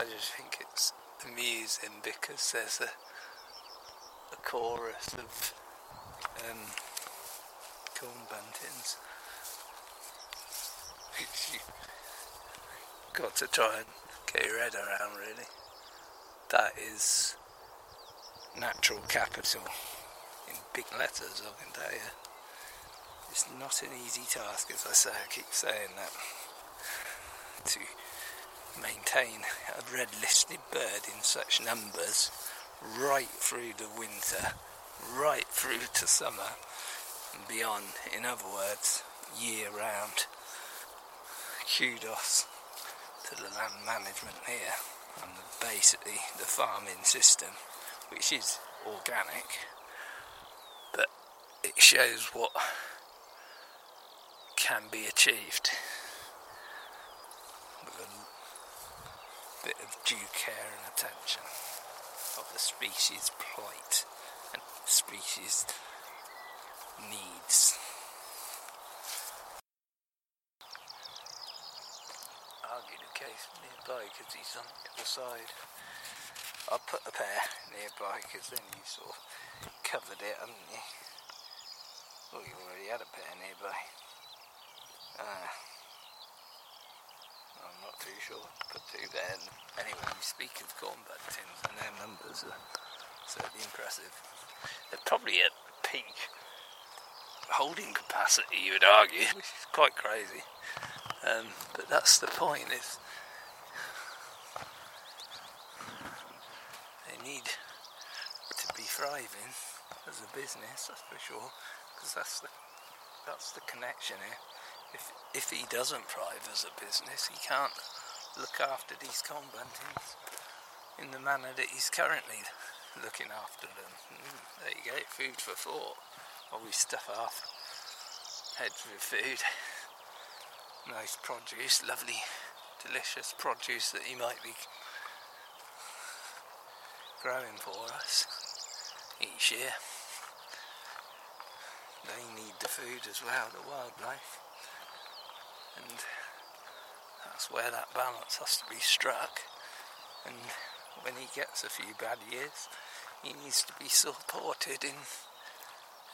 I just think it's amusing because there's a a chorus of um, corn buntings which you got to try and get your head around really. That is natural capital in big letters, I can tell you. It's not an easy task, as I say, I keep saying that, to maintain a red listed bird in such numbers right through the winter, right through to summer and beyond. In other words, year round. Kudos to the land management here and basically the farming system, which is organic, but it shows what can be achieved with a bit of due care and attention of the species plight and species needs. Argue the case nearby because he's on the other side. I'll put a pair nearby because then you sort of covered it, haven't you? Well, you already had a pair nearby. Ah. I'm not too sure. Put two there. Anyway, we speak of corn buntings and their numbers are certainly impressive. They're probably at peak holding capacity, you would argue, which is quite crazy. Um, but that's the point. Is they need to be thriving as a business, that's for sure, because that's the that's the connection here. If if he doesn't thrive as a business, he can't look after these corn buntings in the manner that he's currently looking after them. Mm, there you go, food for thought. While we stuff our heads with food. Nice produce, lovely, delicious produce that he might be growing for us each year. They need the food as well, the wildlife. And that's where that balance has to be struck. And when he gets a few bad years, he needs to be supported in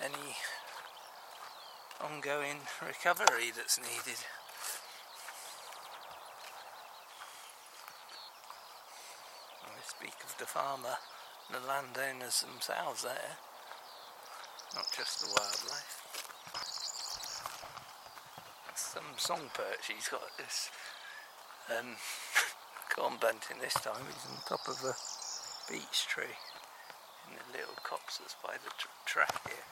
any ongoing recovery that's needed. I speak of the farmer and the landowners themselves there, not just the wildlife. Some song perch he's got this um, corn bunting this time, he's on top of a beech tree in the little copse that's by the tr- track here.